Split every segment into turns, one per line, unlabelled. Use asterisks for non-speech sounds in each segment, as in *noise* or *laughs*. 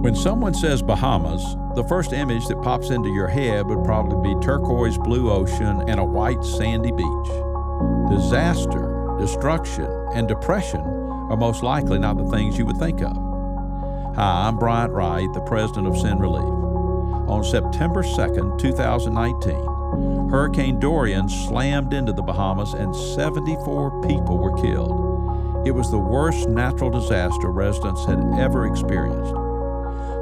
When someone says Bahamas, the first image that pops into your head would probably be turquoise blue ocean and a white sandy beach. Disaster, destruction, and depression are most likely not the things you would think of. Hi, I'm Bryant Wright, the president of Send Relief. On September 2nd, 2019, Hurricane Dorian slammed into the Bahamas and 74 people were killed. It was the worst natural disaster residents had ever experienced.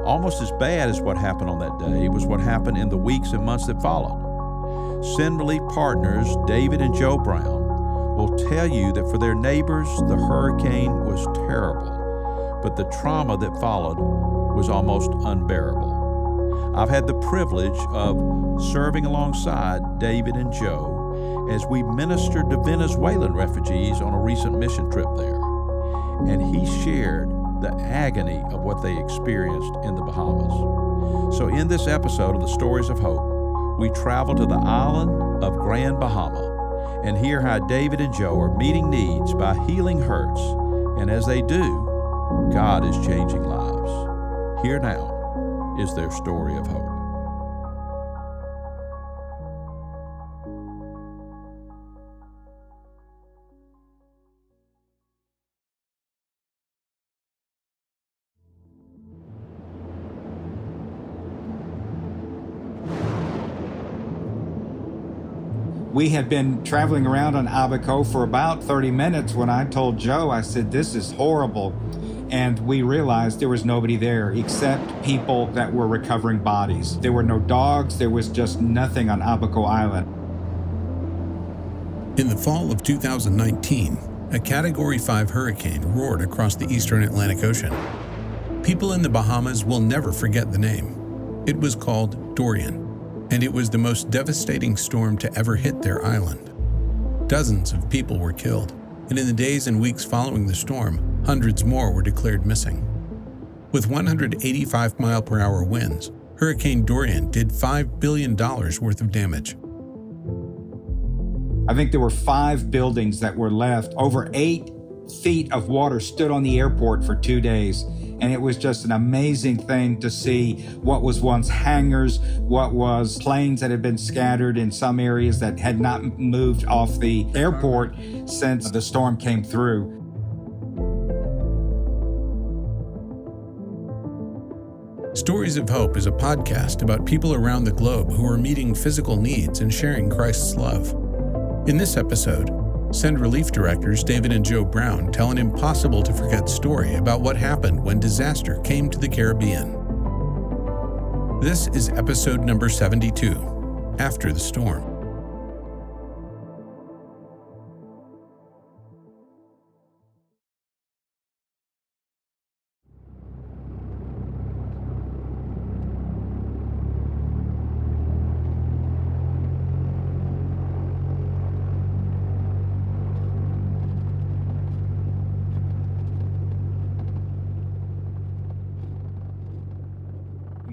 Almost as bad as what happened on that day was what happened in the weeks and months that followed. Send Relief partners David and Jo Brown will tell you that for their neighbors, the hurricane was terrible, but the trauma that followed was almost unbearable. I've had the privilege of serving alongside David and Jo as we ministered to Venezuelan refugees on a recent mission trip there. And he shared the agony of what they experienced in the Bahamas. So, in this episode of the Stories of Hope, we travel to the island of Grand Bahama and hear how David and Jo are meeting needs by healing hurts. And as they do, God is changing lives. Here now is their story of hope.
We had been traveling around on Abaco for about 30 minutes when I told Jo, I said, This is horrible. And we realized there was nobody there except people that were recovering bodies. There were no dogs, there was just nothing on Abaco Island.
In the fall of 2019, a Category 5 hurricane roared across the eastern Atlantic Ocean. People in the Bahamas will never forget the name. It was called Dorian and it was the most devastating storm to ever hit their island. Dozens of people were killed, and in the days and weeks following the storm, hundreds more were declared missing. With 185 mile per hour winds, Hurricane Dorian did $5 billion worth of damage.
I think there were five buildings that were left. Over eight feet of water stood on the airport for two days. And it was just an amazing thing to see what was once hangars, what was planes that had been scattered in some areas that had not moved off the airport since the storm came through.
Stories of Hope is a podcast about people around the globe who are meeting physical needs and sharing Christ's love. In this episode, Send Relief directors David and Jo Brown tell an impossible to forget story about what happened when disaster came to the Caribbean. This is episode number 72 After the Storm.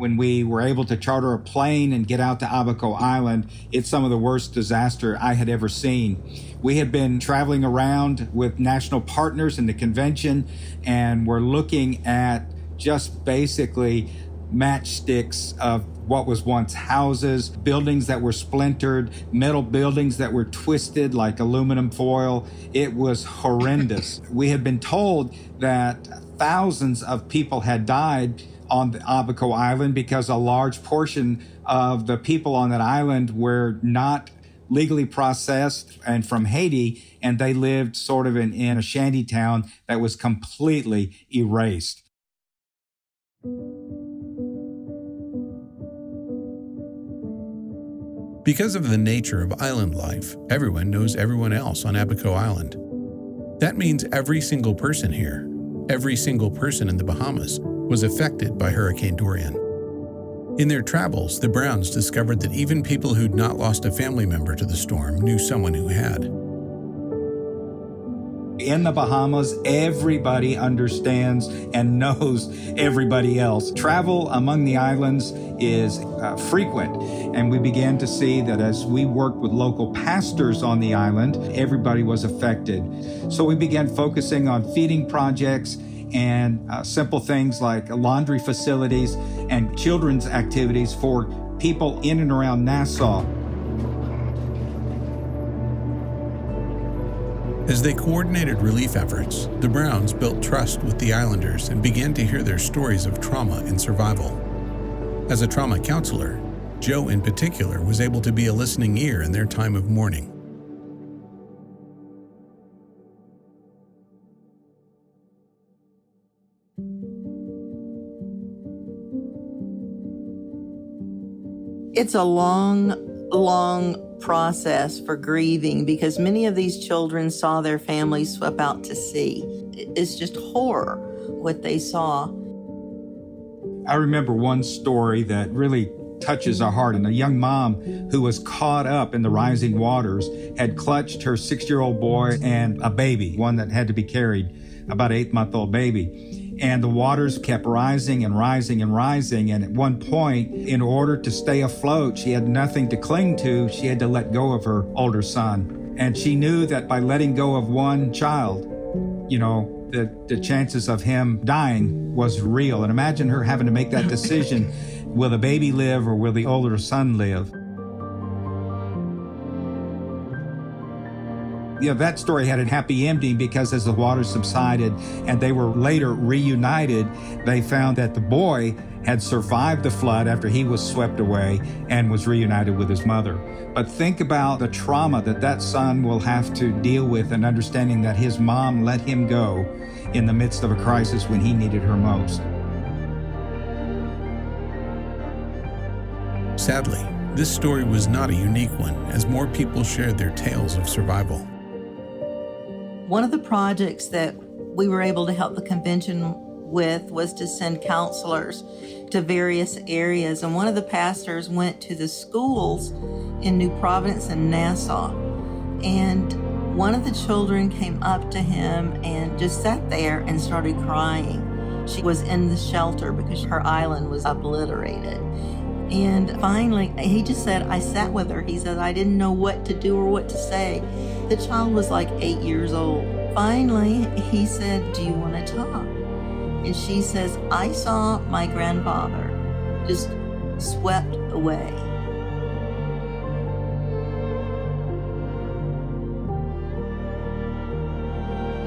When we were able to charter a plane and get out to Abaco Island, it's some of the worst disaster I had ever seen. We had been traveling around with national partners in the convention, and we're looking at just basically matchsticks of what was once houses, buildings that were splintered, metal buildings that were twisted like aluminum foil. It was horrendous. *laughs* we had been told that thousands of people had died on the Abaco Island because a large portion of the people on that island were not legally processed and from Haiti, and they lived sort of in, in a shanty town that was completely erased.
Because of the nature of island life, everyone knows everyone else on Abaco Island. That means every single person here, every single person in the Bahamas, was affected by Hurricane Dorian. In their travels, the Browns discovered that even people who'd not lost a family member to the storm knew someone who had.
In the Bahamas, everybody understands and knows everybody else. Travel among the islands is uh, frequent, and we began to see that as we worked with local pastors on the island, everybody was affected. So we began focusing on feeding projects and uh, simple things like laundry facilities and children's activities for people in and around Nassau.
As they coordinated relief efforts, the Browns built trust with the islanders and began to hear their stories of trauma and survival. As a trauma counselor, Jo in particular was able to be a listening ear in their time of mourning.
It's a long, long process for grieving because many of these children saw their families swept out to sea. It's just horror what they saw.
I remember one story that really touches our heart. And a young mom who was caught up in the rising waters had clutched her six year old boy and a baby, one that had to be carried, about eight month old baby and the waters kept rising and rising and rising. And at one point, in order to stay afloat, she had nothing to cling to. She had to let go of her older son. And she knew that by letting go of one child, you know, the, the chances of him dying was real. And imagine her having to make that oh decision will the baby live or will the older son live? You know, that story had a happy ending because as the water subsided and they were later reunited, they found that the boy had survived the flood after he was swept away and was reunited with his mother. But think about the trauma that that son will have to deal with and understanding that his mom let him go in the midst of a crisis when he needed her most.
Sadly, this story was not a unique one as more people shared their tales of survival.
One of the projects that we were able to help the convention with was to send counselors to various areas. And one of the pastors went to the schools in New Providence and Nassau. And one of the children came up to him and just sat there and started crying. She was in the shelter because her island was obliterated. And finally, he just said, I sat with her. He said, I didn't know what to do or what to say. The child was like eight years old. Finally, he said, Do you want to talk? And she says, I saw my grandfather just swept away.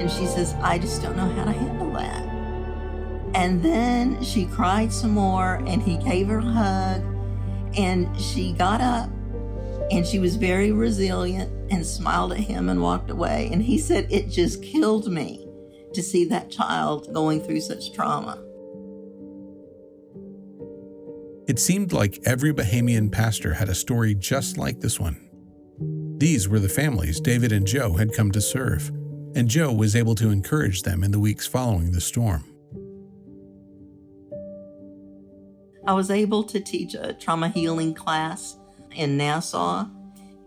And she says, I just don't know how to handle that. And then she cried some more, and he gave her a hug, and she got up and she was very resilient and smiled at him and walked away. And he said, It just killed me to see that child going through such trauma.
It seemed like every Bahamian pastor had a story just like this one. These were the families David and Jo had come to serve, and Jo was able to encourage them in the weeks following the storm.
I was able to teach a trauma healing class in Nassau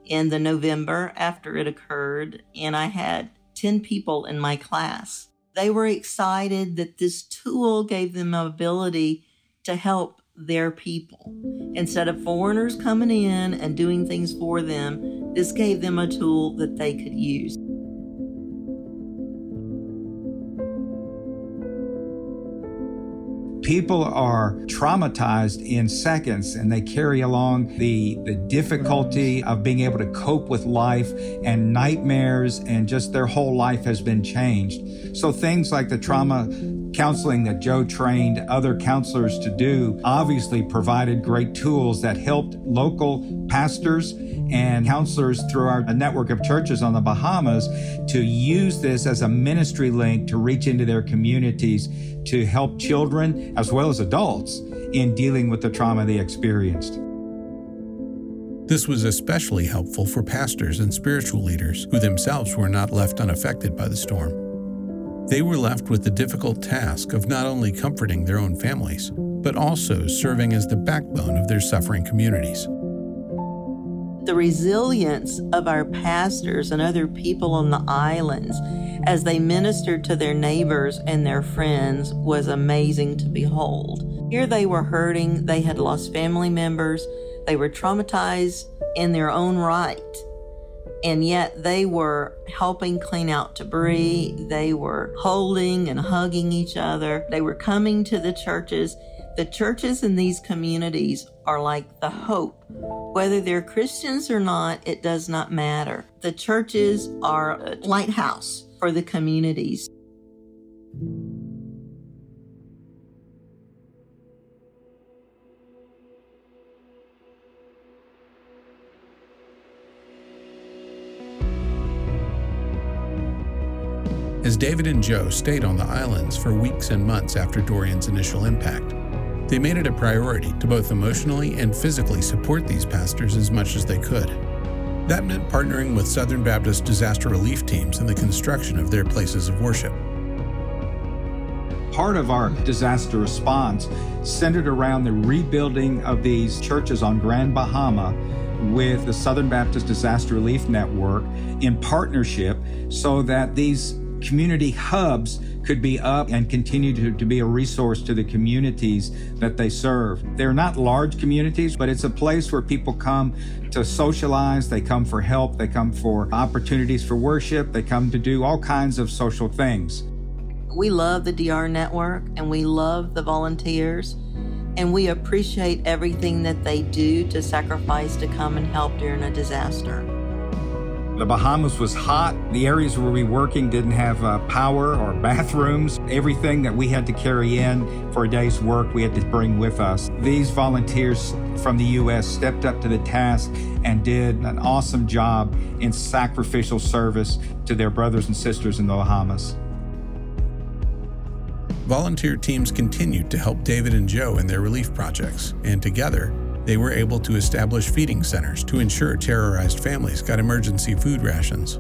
in the November after it occurred, and I had 10 people in my class. They were excited that this tool gave them ability to help their people. Instead of foreigners coming in and doing things for them, this gave them a tool that they could use.
People are traumatized in seconds and they carry along the, the difficulty of being able to cope with life and nightmares and just their whole life has been changed. So things like the trauma counseling that Jo trained other counselors to do obviously provided great tools that helped local pastors and mm. counselors through our network of churches on the Bahamas to use this as a ministry link to reach into their communities to help children as well as adults in dealing with the trauma they experienced.
This was especially helpful for pastors and spiritual leaders who themselves were not left unaffected by the storm. They were left with the difficult task of not only comforting their own families, but also serving as the backbone of their suffering communities
the resilience of our pastors and other people on the islands as they ministered to their neighbors and their friends was amazing to behold. Here they were hurting, they had lost family members, they were traumatized in their own right. and yet they were helping clean out debris. They were holding and hugging each other. They were coming to the churches. The churches in these communities are like the hope. Whether they're Christians or not, it does not matter. The churches are a lighthouse for the communities.
as David and Jo stayed on the islands for weeks and months after Dorian's initial impact. They made it a priority to both emotionally and physically support these pastors as much as they could. That meant partnering with Southern Baptist disaster relief teams in the construction of their places of worship.
Part of our disaster response centered around the rebuilding of these churches on Grand Bahama with the Southern Baptist Disaster Relief Network in partnership so that these community hubs could be up and continue to, to be a resource to the communities that they serve. They're not large communities, but it's a place where people come to socialize, they come for help, they come for opportunities for worship, they come to do all kinds of social things.
We love the DR network and we love the volunteers and we appreciate everything that they do to sacrifice to come and help during a disaster.
The Bahamas was hot. The areas where we were working didn't have uh, power or *laughs* bathrooms. Everything that we had to carry in for a day's work, we had to bring with us. These volunteers from the U.S. stepped up to the task and did an awesome job in sacrificial service to their brothers and sisters in the Bahamas.
Volunteer teams continued to help David and Jo in their relief projects, and together, they were able to establish feeding centers to ensure terrorized families got emergency food rations.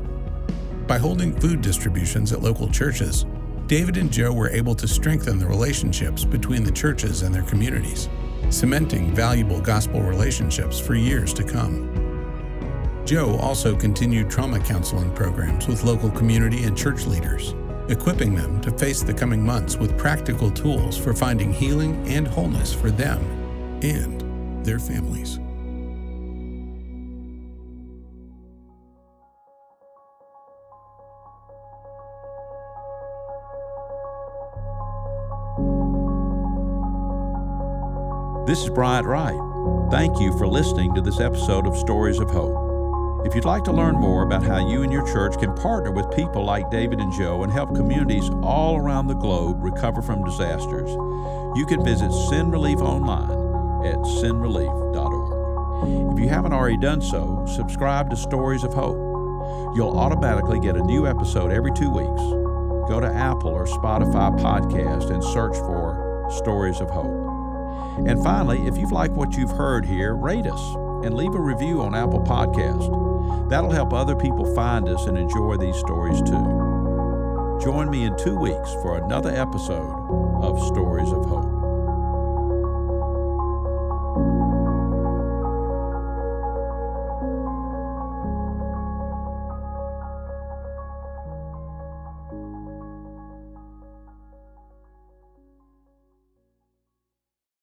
By holding food distributions at local churches, David and Jo were able to strengthen the relationships between the churches and their communities, cementing valuable gospel relationships for years to come. Jo also continued trauma counseling programs with local community and church leaders, equipping them to face the coming months with practical tools for finding healing and wholeness for them and their families.
This is Bryant Wright. Thank you for listening to this episode of Stories of Hope. If you'd like to learn more about how you and your church can partner with people like David and Jo and help communities all around the globe recover from disasters, you can visit Send Relief online at sendrelief.org. If you haven't already done so, subscribe to Stories of Hope. You'll automatically get a new episode every two weeks. Go to Apple or Spotify podcast and search for Stories of Hope. And finally, if you've liked what you've heard here, rate us and leave a review on Apple Podcast. That'll help other people find us and enjoy these stories too. Join me in two weeks for another episode of Stories of Hope.